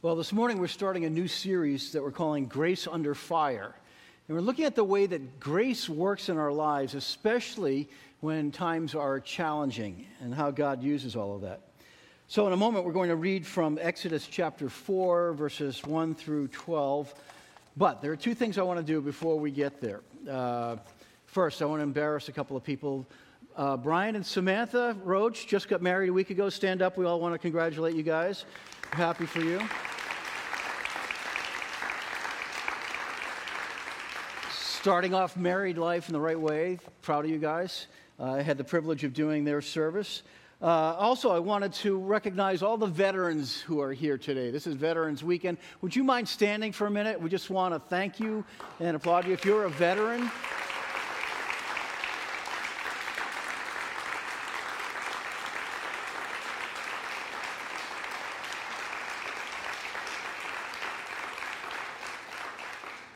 Well, this morning we're starting a new series that we're calling Grace Under Fire. And we're looking at the way that grace works in our lives, especially when times are challenging, and how God uses all of that. So, in a moment, we're going to read from Exodus chapter 4, verses 1 through 12. But there are two things I want to do before we get there. Uh, first, I want to embarrass a couple of people. Uh, Brian and Samantha Roach just got married a week ago. Stand up. We all want to congratulate you guys. Happy for you. Starting off married life in the right way. Proud of you guys. Uh, I had the privilege of doing their service. Uh, also, I wanted to recognize all the veterans who are here today. This is Veterans Weekend. Would you mind standing for a minute? We just want to thank you and applaud you. If you're a veteran,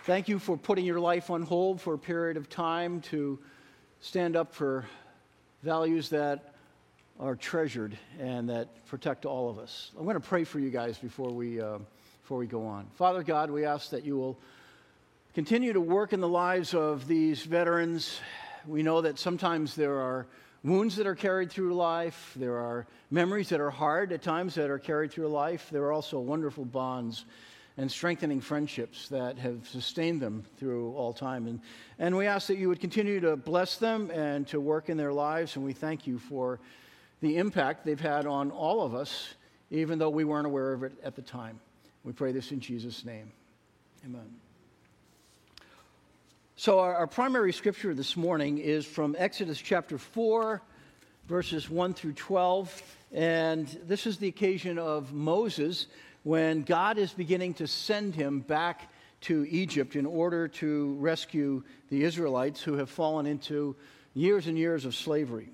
Thank you for putting your life on hold for a period of time to stand up for values that are treasured and that protect all of us. I'm going to pray for you guys before we, uh, before we go on. Father God, we ask that you will continue to work in the lives of these veterans. We know that sometimes there are wounds that are carried through life, there are memories that are hard at times that are carried through life, there are also wonderful bonds and strengthening friendships that have sustained them through all time. And, and we ask that you would continue to bless them and to work in their lives. And we thank you for the impact they've had on all of us, even though we weren't aware of it at the time. We pray this in Jesus' name. Amen. So, our, our primary scripture this morning is from Exodus chapter 4, verses 1 through 12. And this is the occasion of Moses when God is beginning to send him back to Egypt in order to rescue the Israelites who have fallen into years and years of slavery.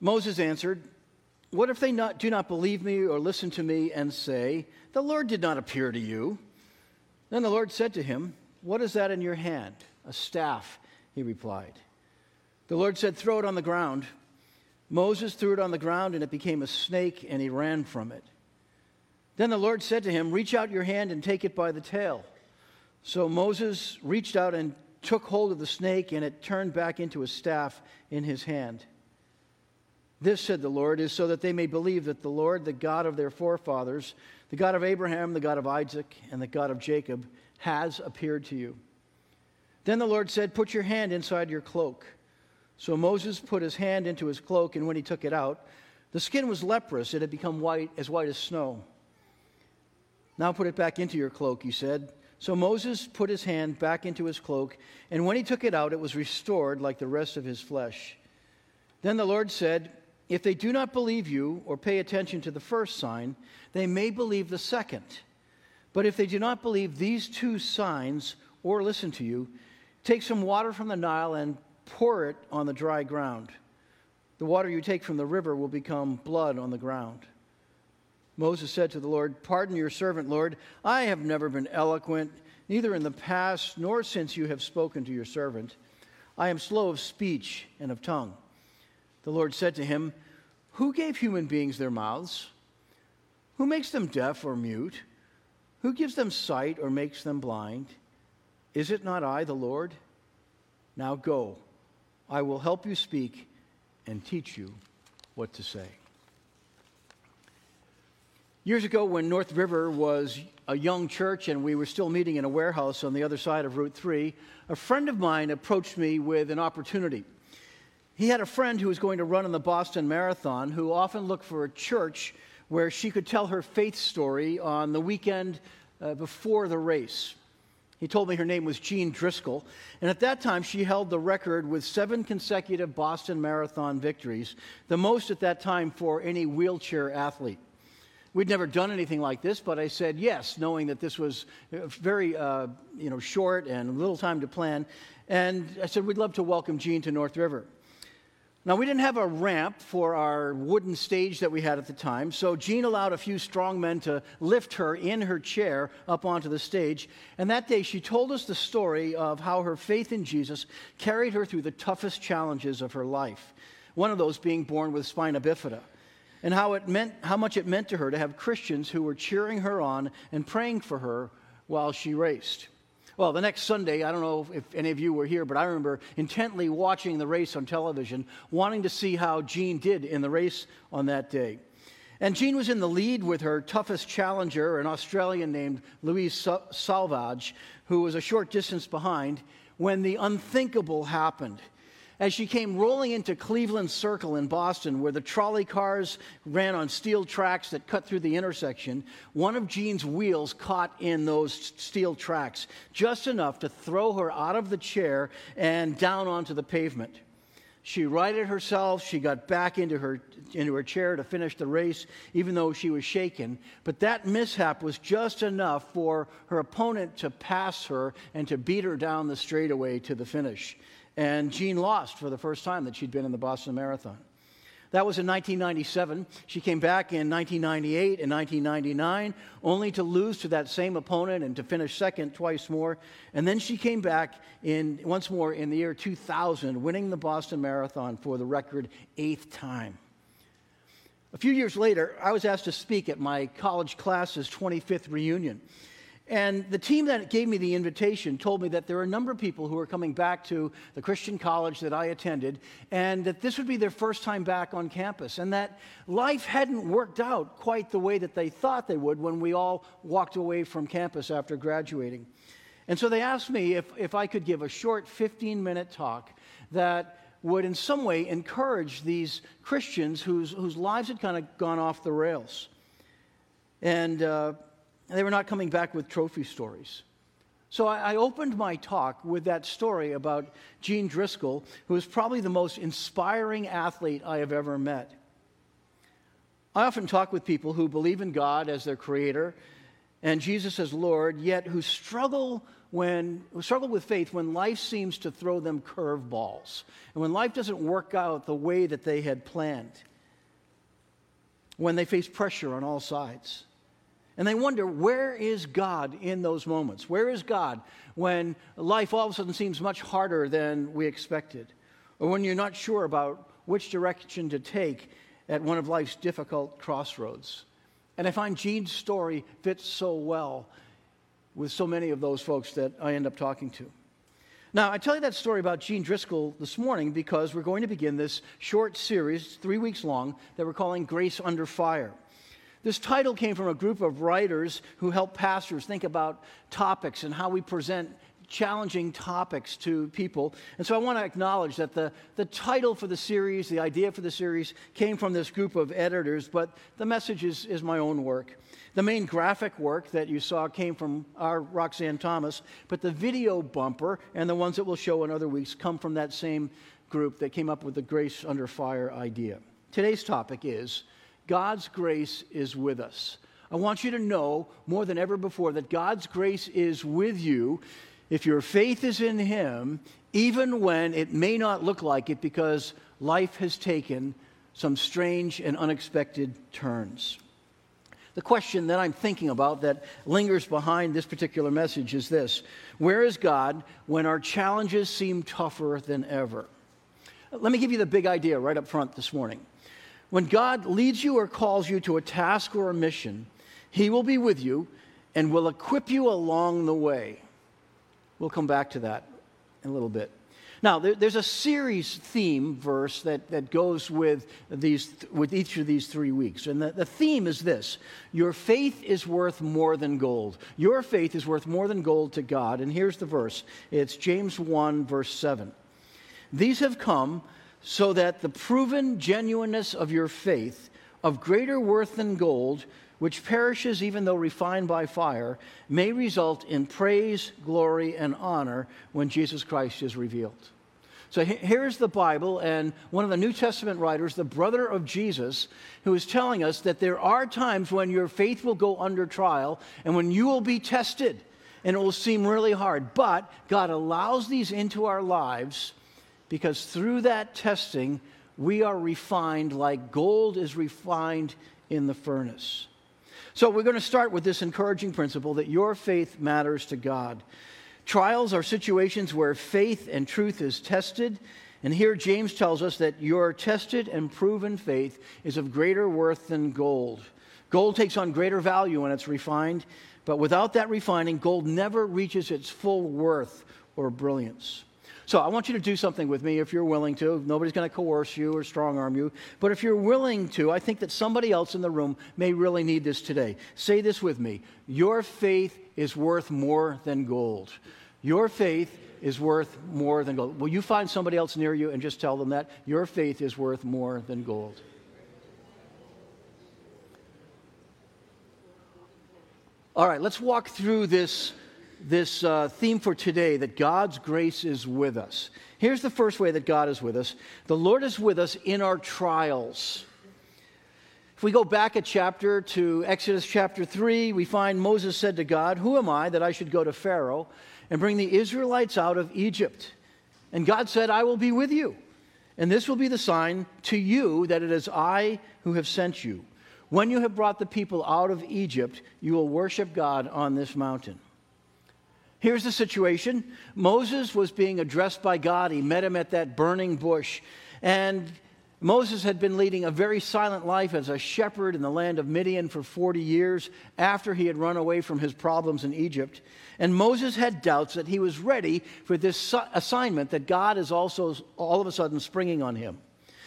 Moses answered, What if they not, do not believe me or listen to me and say, The Lord did not appear to you? Then the Lord said to him, What is that in your hand? A staff, he replied. The Lord said, Throw it on the ground. Moses threw it on the ground, and it became a snake, and he ran from it. Then the Lord said to him, Reach out your hand and take it by the tail. So Moses reached out and took hold of the snake, and it turned back into a staff in his hand. This, said the Lord, is so that they may believe that the Lord, the God of their forefathers, the God of Abraham, the God of Isaac, and the God of Jacob, has appeared to you. Then the Lord said, Put your hand inside your cloak. So Moses put his hand into his cloak, and when he took it out, the skin was leprous. It had become white, as white as snow. Now put it back into your cloak, he said. So Moses put his hand back into his cloak, and when he took it out, it was restored like the rest of his flesh. Then the Lord said, If they do not believe you or pay attention to the first sign, they may believe the second. But if they do not believe these two signs or listen to you, take some water from the Nile and pour it on the dry ground. The water you take from the river will become blood on the ground. Moses said to the Lord, Pardon your servant, Lord. I have never been eloquent, neither in the past nor since you have spoken to your servant. I am slow of speech and of tongue. The Lord said to him, Who gave human beings their mouths? Who makes them deaf or mute? Who gives them sight or makes them blind? Is it not I, the Lord? Now go. I will help you speak and teach you what to say. Years ago, when North River was a young church and we were still meeting in a warehouse on the other side of Route 3, a friend of mine approached me with an opportunity. He had a friend who was going to run in the Boston Marathon who often looked for a church where she could tell her faith story on the weekend uh, before the race. He told me her name was Jean Driscoll, and at that time she held the record with seven consecutive Boston Marathon victories, the most at that time for any wheelchair athlete. We'd never done anything like this, but I said yes, knowing that this was very uh, you know, short and little time to plan. And I said, we'd love to welcome Jean to North River. Now, we didn't have a ramp for our wooden stage that we had at the time, so Jean allowed a few strong men to lift her in her chair up onto the stage. And that day, she told us the story of how her faith in Jesus carried her through the toughest challenges of her life, one of those being born with spina bifida. And how, it meant, how much it meant to her to have Christians who were cheering her on and praying for her while she raced. Well, the next Sunday, I don't know if any of you were here, but I remember intently watching the race on television, wanting to see how Jean did in the race on that day. And Jean was in the lead with her toughest challenger, an Australian named Louise Sauvage, who was a short distance behind, when the unthinkable happened as she came rolling into Cleveland Circle in Boston, where the trolley cars ran on steel tracks that cut through the intersection, one of Jean's wheels caught in those steel tracks, just enough to throw her out of the chair and down onto the pavement. She righted herself. She got back into her, into her chair to finish the race, even though she was shaken. But that mishap was just enough for her opponent to pass her and to beat her down the straightaway to the finish. And Jean lost for the first time that she'd been in the Boston Marathon. That was in 1997. She came back in 1998 and 1999, only to lose to that same opponent and to finish second twice more. And then she came back in once more in the year 2000, winning the Boston Marathon for the record eighth time. A few years later, I was asked to speak at my college class's 25th reunion. And the team that gave me the invitation told me that there are a number of people who are coming back to the Christian college that I attended, and that this would be their first time back on campus, and that life hadn't worked out quite the way that they thought they would when we all walked away from campus after graduating. And so they asked me if, if I could give a short 15 minute talk that would, in some way, encourage these Christians whose, whose lives had kind of gone off the rails. And uh, and they were not coming back with trophy stories. So I, I opened my talk with that story about Jean Driscoll, who is probably the most inspiring athlete I have ever met. I often talk with people who believe in God as their creator and Jesus as Lord, yet who struggle when who struggle with faith when life seems to throw them curveballs and when life doesn't work out the way that they had planned. When they face pressure on all sides. And they wonder, where is God in those moments? Where is God when life all of a sudden seems much harder than we expected? Or when you're not sure about which direction to take at one of life's difficult crossroads? And I find Jean's story fits so well with so many of those folks that I end up talking to. Now, I tell you that story about Jean Driscoll this morning because we're going to begin this short series, three weeks long, that we're calling Grace Under Fire. This title came from a group of writers who help pastors think about topics and how we present challenging topics to people. And so I want to acknowledge that the, the title for the series, the idea for the series, came from this group of editors, but the message is, is my own work. The main graphic work that you saw came from our Roxanne Thomas, but the video bumper and the ones that we'll show in other weeks come from that same group that came up with the Grace Under Fire idea. Today's topic is God's grace is with us. I want you to know more than ever before that God's grace is with you if your faith is in Him, even when it may not look like it because life has taken some strange and unexpected turns. The question that I'm thinking about that lingers behind this particular message is this Where is God when our challenges seem tougher than ever? Let me give you the big idea right up front this morning. When God leads you or calls you to a task or a mission, He will be with you and will equip you along the way. We'll come back to that in a little bit. Now, there, there's a series theme verse that, that goes with, these, with each of these three weeks. And the, the theme is this Your faith is worth more than gold. Your faith is worth more than gold to God. And here's the verse it's James 1, verse 7. These have come so that the proven genuineness of your faith, of greater worth than gold, which perishes even though refined by fire, may result in praise, glory, and honor when Jesus Christ is revealed. So here's the Bible, and one of the New Testament writers, the brother of Jesus, who is telling us that there are times when your faith will go under trial and when you will be tested and it will seem really hard. But God allows these into our lives because through that testing, we are refined like gold is refined in the furnace. So, we're going to start with this encouraging principle that your faith matters to God. Trials are situations where faith and truth is tested, And here James tells us that your tested and proven faith is of greater worth than gold. Gold takes on greater value when it's refined, but without that refining, gold never reaches its full worth or brilliance. So I want you to do something with me if you're willing to. Nobody's going to coerce you or strong arm you. But if you're willing to, I think that somebody else in the room may really need this today. Say this with me Your faith is worth more than gold. Your faith is worth more than gold. Will you find somebody else near you and just tell them that? Your faith is worth more than gold. All right, let's walk through this, this uh, theme for today that God's grace is with us. Here's the first way that God is with us the Lord is with us in our trials. If we go back a chapter to Exodus chapter 3, we find Moses said to God, Who am I that I should go to Pharaoh and bring the Israelites out of Egypt? And God said, I will be with you. And this will be the sign to you that it is I who have sent you. When you have brought the people out of Egypt, you will worship God on this mountain. Here's the situation Moses was being addressed by God. He met him at that burning bush. And Moses had been leading a very silent life as a shepherd in the land of Midian for 40 years after he had run away from his problems in Egypt. And Moses had doubts that he was ready for this assignment that God is also all of a sudden springing on him.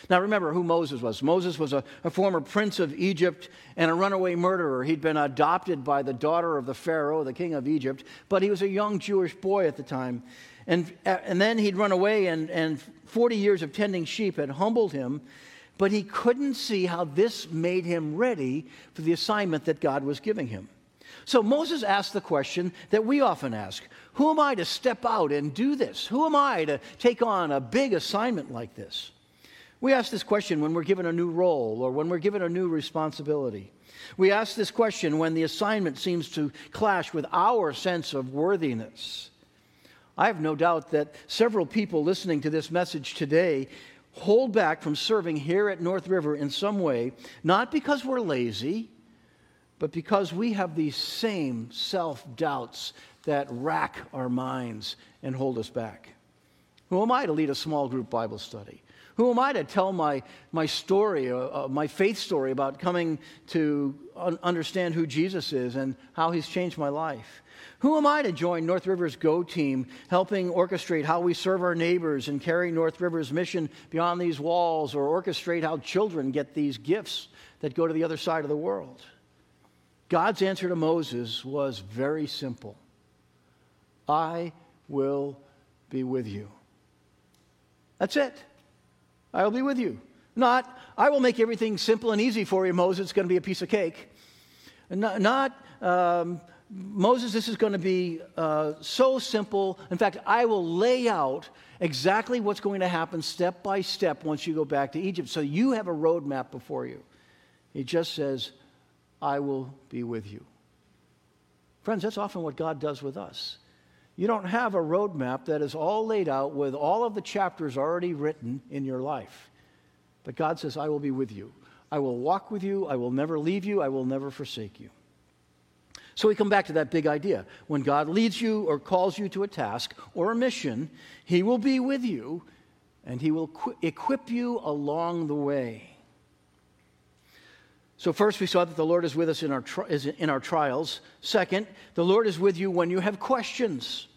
Now, remember who Moses was. Moses was a, a, former prince of Egypt and a runaway murderer. He'd been adopted by the daughter of the Pharaoh, the king of Egypt, but he was a young Jewish boy at the time. And, and then he'd run away, and, and 40 years of tending sheep had humbled him, but he couldn't see how this made him ready for the assignment that God was giving him. So Moses asked the question that we often ask Who am I to step out and do this? Who am I to take on a big assignment like this? We ask this question when we're given a new role or when we're given a new responsibility. We ask this question when the assignment seems to clash with our sense of worthiness. I have no doubt that several people listening to this message today hold back from serving here at North River in some way, not because we're lazy, but because we have these same self doubts that rack our minds and hold us back. Who am I to lead a small group Bible study? Who am I to tell my, my story, uh, uh, my faith story about coming to un- understand who Jesus is and how he's changed my life? Who am I to join North River's Go team, helping orchestrate how we serve our neighbors and carry North River's mission beyond these walls, or orchestrate how children get these gifts that go to the other side of the world? God's answer to Moses was very simple I will be with you. That's it. I will be with you. Not, I will make everything simple and easy for you, Moses. It's going to be a piece of cake. Not, um, Moses, this is going to be uh, so simple. In fact, I will lay out exactly what's going to happen step by step once you go back to Egypt. So you have a roadmap before you. He just says, I will be with you. Friends, that's often what God does with us. You don't have a roadmap that is all laid out with all of the chapters already written in your life. But God says, I will be with you. I will walk with you. I will never leave you. I will never forsake you. So we come back to that big idea. When God leads you or calls you to a task or a mission, He will be with you and He will equip you along the way. So, first, we saw that the Lord is with us in our, tri- in our trials. Second, the Lord is with you when you have questions.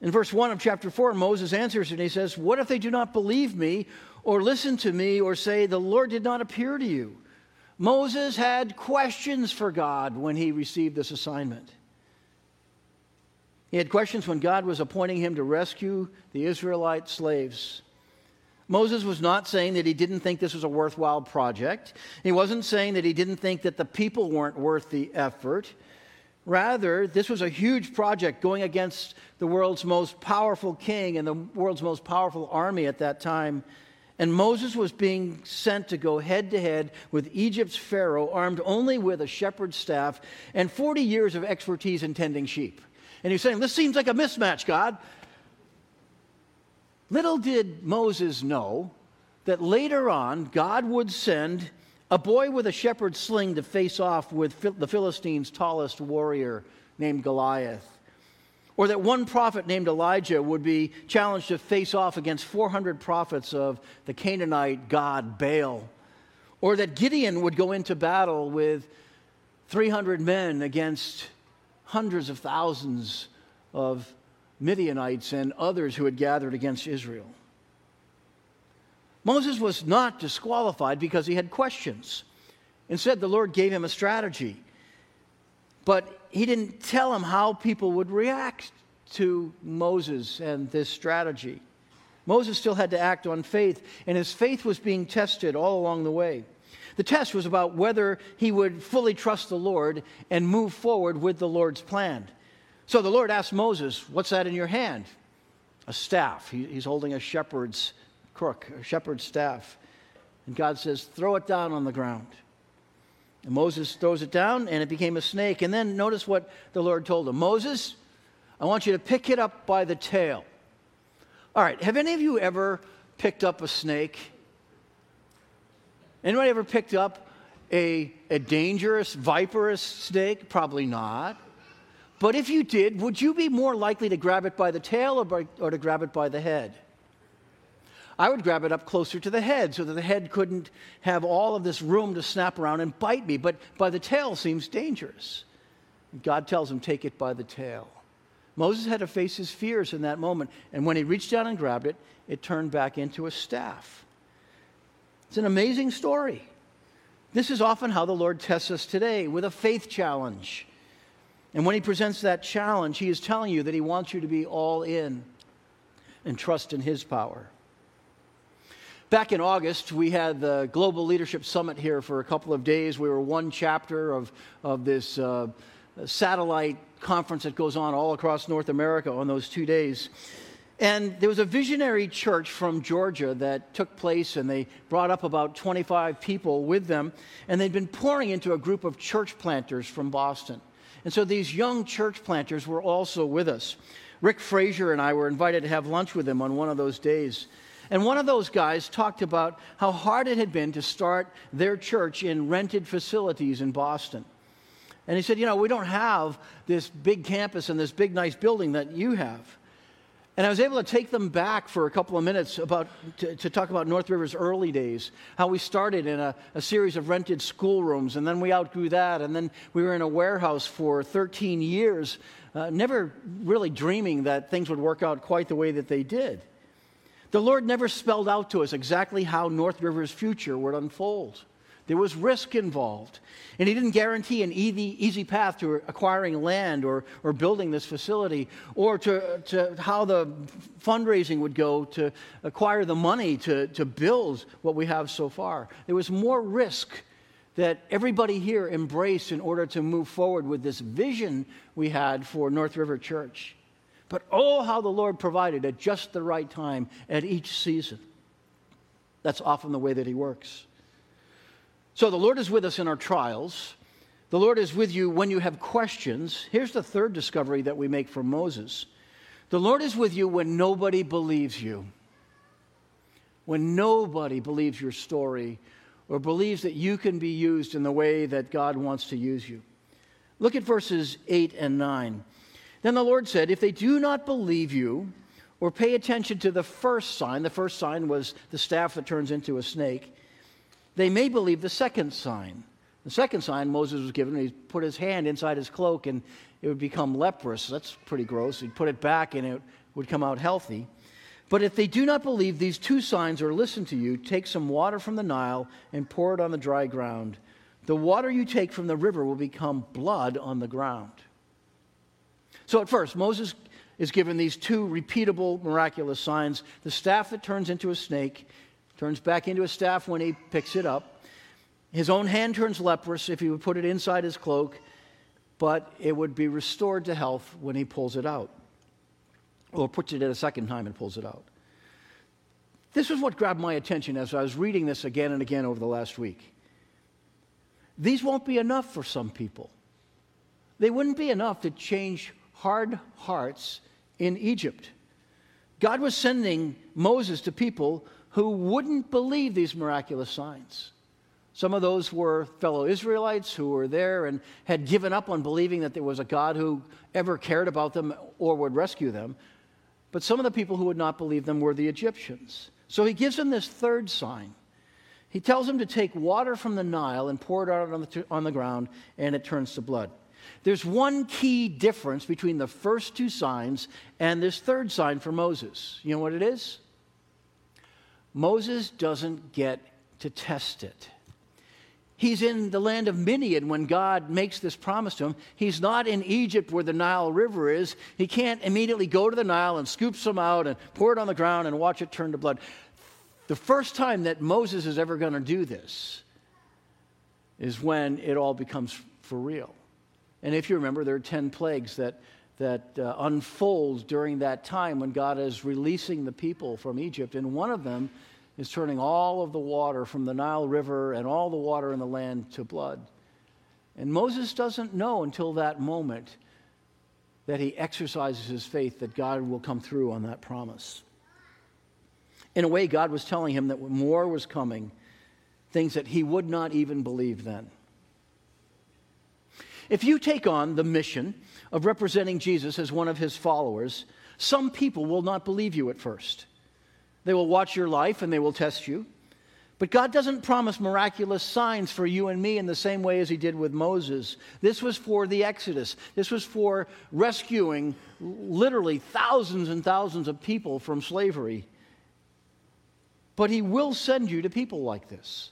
In verse 1 of chapter 4, Moses answers and he says, What if they do not believe me or listen to me or say, The Lord did not appear to you? Moses had questions for God when he received this assignment. He had questions when God was appointing him to rescue the Israelite slaves. Moses was not saying that he didn't think this was a worthwhile project. He wasn't saying that he didn't think that the people weren't worth the effort. Rather, this was a huge project going against the world's most powerful king and the world's most powerful army at that time. And Moses was being sent to go head to head with Egypt's Pharaoh, armed only with a shepherd's staff and 40 years of expertise in tending sheep. And he's saying, This seems like a mismatch, God. Little did Moses know that later on God would send a boy with a shepherd's sling to face off with the Philistines' tallest warrior named Goliath. Or that one prophet named Elijah would be challenged to face off against 400 prophets of the Canaanite god Baal. Or that Gideon would go into battle with 300 men against hundreds of thousands of Midianites and others who had gathered against Israel. Moses was not disqualified because he had questions. Instead, the Lord gave him a strategy. But he didn't tell him how people would react to Moses and this strategy. Moses still had to act on faith, and his faith was being tested all along the way. The test was about whether he would fully trust the Lord and move forward with the Lord's plan. So the Lord asked Moses, What's that in your hand? A staff. He, he's holding a shepherd's crook, a shepherd's staff. And God says, Throw it down on the ground. And Moses throws it down, and it became a snake. And then notice what the Lord told him Moses, I want you to pick it up by the tail. All right, have any of you ever picked up a snake? Anybody ever picked up a, a dangerous, viperous snake? Probably not. But if you did, would you be more likely to grab it by the tail or, by, or to grab it by the head? I would grab it up closer to the head so that the head couldn't have all of this room to snap around and bite me. But by the tail seems dangerous. God tells him, take it by the tail. Moses had to face his fears in that moment. And when he reached down and grabbed it, it turned back into a staff. It's an amazing story. This is often how the Lord tests us today with a faith challenge. And when he presents that challenge, he is telling you that he wants you to be all in and trust in his power. Back in August, we had the Global Leadership Summit here for a couple of days. We were one chapter of, of this uh, satellite conference that goes on all across North America on those two days. And there was a visionary church from Georgia that took place, and they brought up about 25 people with them, and they'd been pouring into a group of church planters from Boston. And so these young church planters were also with us. Rick Frazier and I were invited to have lunch with them on one of those days. And one of those guys talked about how hard it had been to start their church in rented facilities in Boston. And he said, You know, we don't have this big campus and this big, nice building that you have. And I was able to take them back for a couple of minutes about, to, to talk about North River's early days, how we started in a, a, series of rented schoolrooms, and then we outgrew that, and then we were in a warehouse for 13 years, uh, never really dreaming that things would work out quite the way that they did. The Lord never spelled out to us exactly how North River's future would unfold. There was risk involved. And he didn't guarantee an easy, easy path to acquiring land or, or building this facility or to, to how the fundraising would go to acquire the money to, to build what we have so far. There was more risk that everybody here embraced in order to move forward with this vision we had for North River Church. But oh, how the Lord provided at just the right time at each season. That's often the way that He works. So the Lord is with us in our trials. The Lord is with you when you have questions. Here's the third discovery that we make from Moses the Lord is with you when nobody believes you. When nobody believes your story or believes that you can be used in the way that God wants to use you. Look at verses 8 and 9. Then the Lord said, If they do not believe you or pay attention to the first sign, the first sign was the staff that turns into a snake, they may believe the second sign. The second sign Moses was given, he put his hand inside his cloak and it would become leprous. That's pretty gross. He'd put it back and it would come out healthy. But if they do not believe these two signs or listen to you, take some water from the Nile and pour it on the dry ground. The water you take from the river will become blood on the ground. So at first, Moses is given these two repeatable, miraculous signs the staff that turns into a snake, turns back into a staff when he picks it up. His own hand turns leprous if he would put it inside his cloak, but it would be restored to health when he pulls it out, or puts it in a second time and pulls it out. This was what grabbed my attention as I was reading this again and again over the last week. These won't be enough for some people. They wouldn't be enough to change hard hearts in Egypt. God was sending Moses to people who wouldn't believe these miraculous signs. Some of those were fellow Israelites who were there and had given up on believing that there was a God who ever cared about them or would rescue them. But some of the people who would not believe them were the Egyptians. So he gives them this third sign. He tells them to take water from the Nile and pour it out on the, on the ground, and it turns to blood. There's one key difference between the first two signs and this third sign for Moses. You know what it is? Moses doesn't get to test it. He's in the land of Midian when God makes this promise to him. He's not in Egypt where the Nile River is. He can't immediately go to the Nile and scoop some out and pour it on the ground and watch it turn to blood. The first time that Moses is ever going to do this is when it all becomes for real. And if you remember, there are 10 plagues that, that uh, unfold during that time when God is releasing the people from Egypt. And one of them is turning all of the water from the Nile River and all the water in the land to blood. And Moses doesn't know until that moment that he exercises his faith that God will come through on that promise. In a way, God was telling him that more was coming, things that he would not even believe then. If you take on the mission of representing Jesus as one of his followers, some people will not believe you at first. They will watch your life and they will test you. But God doesn't promise miraculous signs for you and me in the same way as He did with Moses. This was for the Exodus. This was for rescuing literally thousands and thousands of people from slavery. But He will send you to people like this.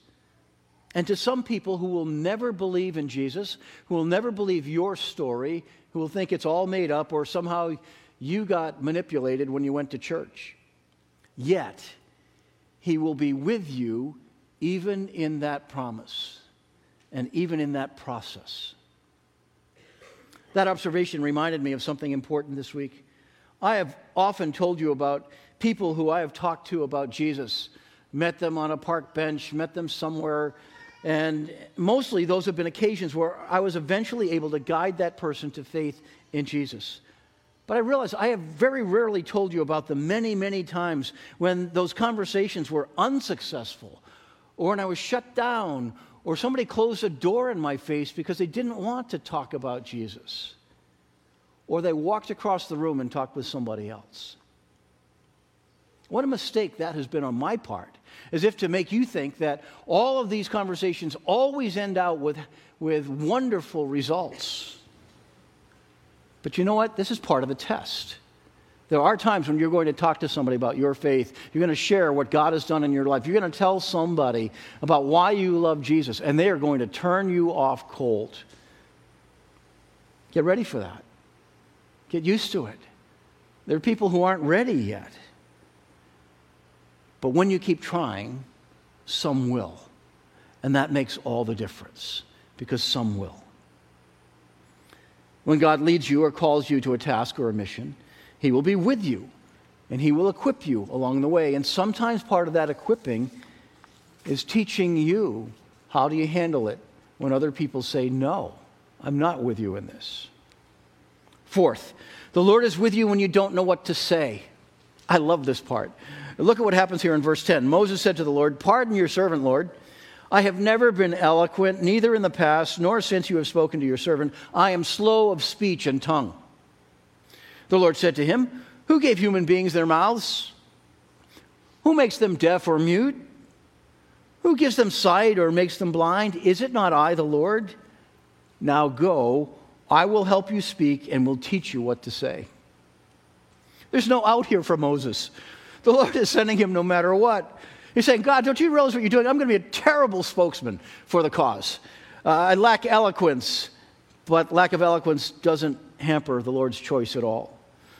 And to some people who will never believe in Jesus, who will never believe your story, who will think it's all made up or somehow you got manipulated when you went to church. Yet, He will be with you even in that promise and even in that process. That observation reminded me of something important this week. I have often told you about people who I have talked to about Jesus, met them on a park bench, met them somewhere, and mostly those have been occasions where I was eventually able to guide that person to faith in Jesus. But I realize I have very rarely told you about the many, many times when those conversations were unsuccessful, or when I was shut down, or somebody closed a door in my face because they didn't want to talk about Jesus, or they walked across the room and talked with somebody else. What a mistake that has been on my part, as if to make you think that all of these conversations always end out with, with wonderful results. But you know what? This is part of the test. There are times when you're going to talk to somebody about your faith. You're going to share what God has done in your life. You're going to tell somebody about why you love Jesus, and they are going to turn you off cold. Get ready for that. Get used to it. There are people who aren't ready yet. But when you keep trying, some will. And that makes all the difference because some will. When God leads you or calls you to a task or a mission, He will be with you and He will equip you along the way. And sometimes part of that equipping is teaching you how do you handle it when other people say, No, I'm not with you in this. Fourth, the Lord is with you when you don't know what to say. I love this part. Look at what happens here in verse 10. Moses said to the Lord, Pardon your servant, Lord. I have never been eloquent, neither in the past nor since you have spoken to your servant. I am slow of speech and tongue. The Lord said to him, Who gave human beings their mouths? Who makes them deaf or mute? Who gives them sight or makes them blind? Is it not I, the Lord? Now go, I will help you speak and will teach you what to say. There's no out here for Moses. The Lord is sending him no matter what. He's saying, God, don't you realize what you're doing? I'm going to be a terrible spokesman for the cause. Uh, I lack eloquence, but lack of eloquence doesn't hamper the Lord's choice at all.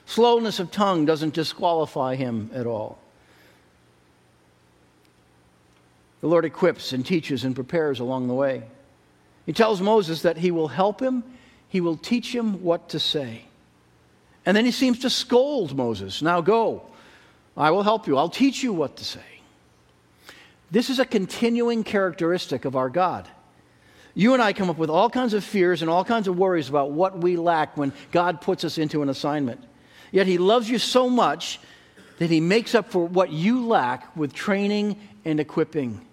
Slowness of tongue doesn't disqualify him at all. The Lord equips and teaches and prepares along the way. He tells Moses that he will help him, he will teach him what to say. And then he seems to scold Moses. Now go, I will help you, I'll teach you what to say. This is a continuing characteristic of our God. You and I come up with all kinds of fears and all kinds of worries about what we lack when God puts us into an assignment. Yet He loves you so much that He makes up for what you lack with training and equipping.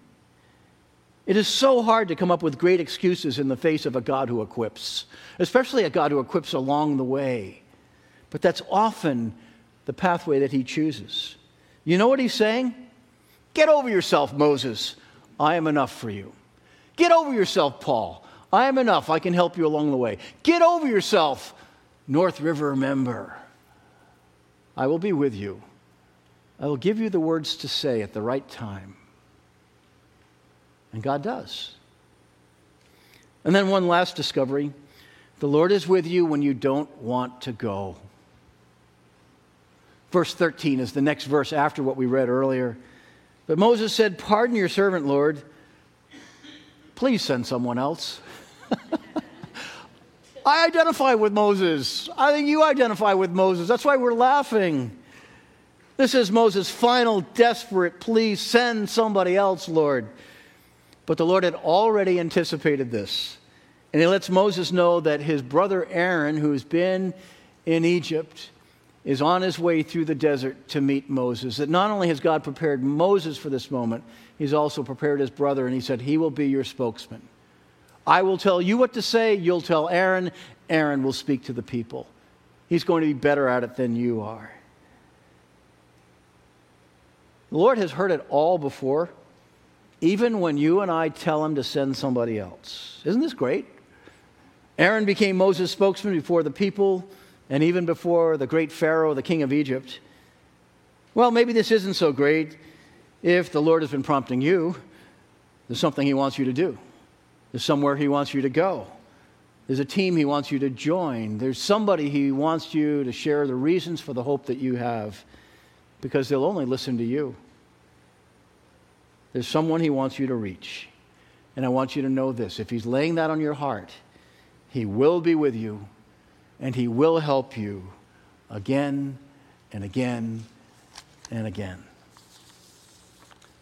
It is so hard to come up with great excuses in the face of a God who equips, especially a God who equips along the way. But that's often the pathway that he chooses. You know what he's saying? Get over yourself, Moses. I am enough for you. Get over yourself, Paul. I am enough. I can help you along the way. Get over yourself, North River member. I will be with you. I will give you the words to say at the right time. And God does. And then one last discovery the Lord is with you when you don't want to go. Verse 13 is the next verse after what we read earlier. But Moses said, Pardon your servant, Lord. Please send someone else. I identify with Moses. I think you identify with Moses. That's why we're laughing. This is Moses' final desperate plea send somebody else, Lord. But the Lord had already anticipated this. And he lets Moses know that his brother Aaron, who's been in Egypt, is on his way through the desert to meet Moses. That not only has God prepared Moses for this moment, he's also prepared his brother, and he said, He will be your spokesman. I will tell you what to say, you'll tell Aaron, Aaron will speak to the people. He's going to be better at it than you are. The Lord has heard it all before, even when you and I tell him to send somebody else. Isn't this great? Aaron became Moses' spokesman before the people and even before the great Pharaoh, the king of Egypt. Well, maybe this isn't so great if the Lord has been prompting you. There's something he wants you to do. There's somewhere He wants you to go. There's a team He wants you to join. There's somebody He wants you to share the reasons for the hope that you have because they'll only listen to you. There's someone He wants you to reach. And I want you to know this if He's laying that on your heart, He will be with you and He will help you again and again and again.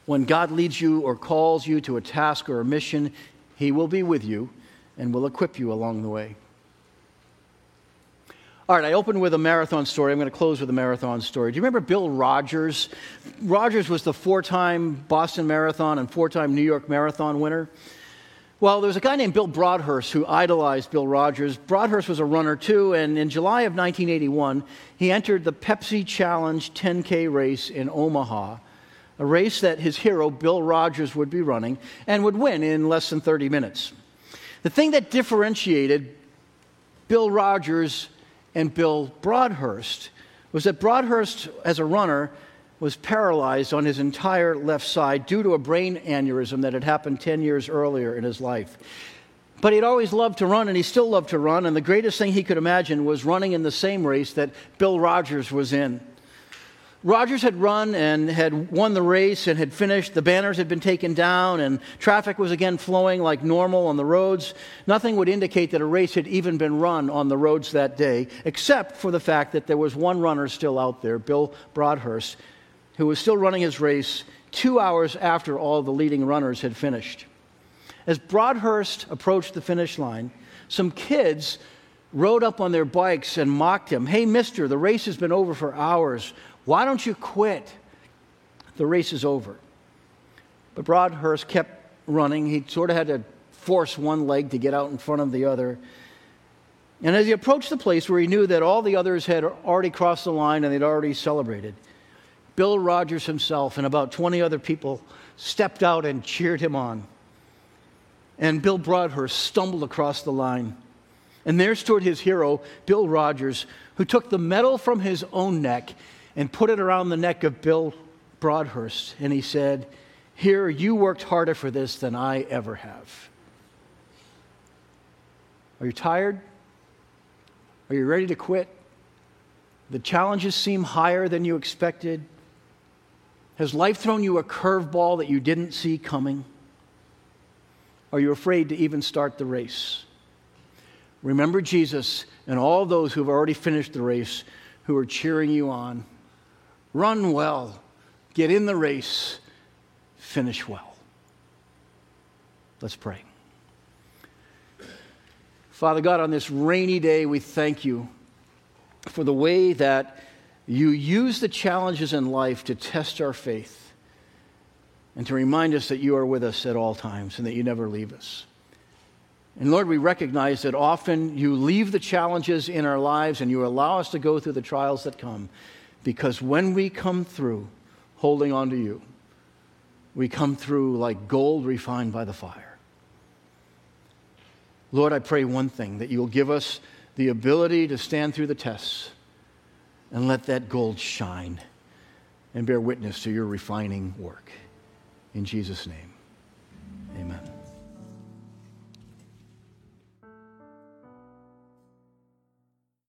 When God leads you or calls you to a task or a mission, he will be with you and will equip you along the way. All right, I opened with a marathon story. I'm going to close with a marathon story. Do you remember Bill Rodgers? Rodgers was the four time Boston Marathon and four time New York Marathon winner. Well, there was a guy named Bill Broadhurst who idolized Bill Rodgers. Broadhurst was a runner too, and in July of 1981, he entered the Pepsi Challenge 10K race in Omaha a race that his hero, Bill Rodgers, would be running and would win in less than 30 minutes. The thing that differentiated Bill Rodgers and Bill Broadhurst was that Broadhurst, as a runner, was paralyzed on his entire left side due to a brain aneurysm that had happened 10 years earlier in his life. But he'd always loved to run, and he still loved to run, and the greatest thing he could imagine was running in the same race that Bill Rodgers was in. Rodgers had run and had won the race and had finished. The banners had been taken down, and traffic was again flowing like normal on the roads. Nothing would indicate that a race had even been run on the roads that day, except for the fact that there was one runner still out there, Bill Broadhurst, who was still running his race two hours after all the leading runners had finished. As Broadhurst approached the finish line, some kids rode up on their bikes and mocked him. Hey, mister, the race has been over for hours. Why don't you quit? The race is over. But Broadhurst kept running. He sort of had to force one leg to get out in front of the other. And as he approached the place where he knew that all the others had already crossed the line and they'd already celebrated, Bill Rodgers himself and about 20 other people stepped out and cheered him on. And Bill Broadhurst stumbled across the line. And there stood his hero, Bill Rodgers, who took the medal from his own neck and put it around the neck of Bill Broadhurst. And he said, Here, you worked harder for this than I ever have. Are you tired? Are you ready to quit? The challenges seem higher than you expected. Has life thrown you a curveball that you didn't see coming? Are you afraid to even start the race? Remember Jesus and all those who have already finished the race who are cheering you on. Run well, get in the race, finish well. Let's pray. Father God, on this rainy day, we thank you for the way that you use the challenges in life to test our faith and to remind us that you are with us at all times and that you never leave us. And Lord, we recognize that often you leave the challenges in our lives and you allow us to go through the trials that come because when we come through holding on to you, we come through like gold refined by the fire. Lord, I pray one thing that you'll give us the ability to stand through the tests and let that gold shine and bear witness to your refining work. In Jesus' name, amen.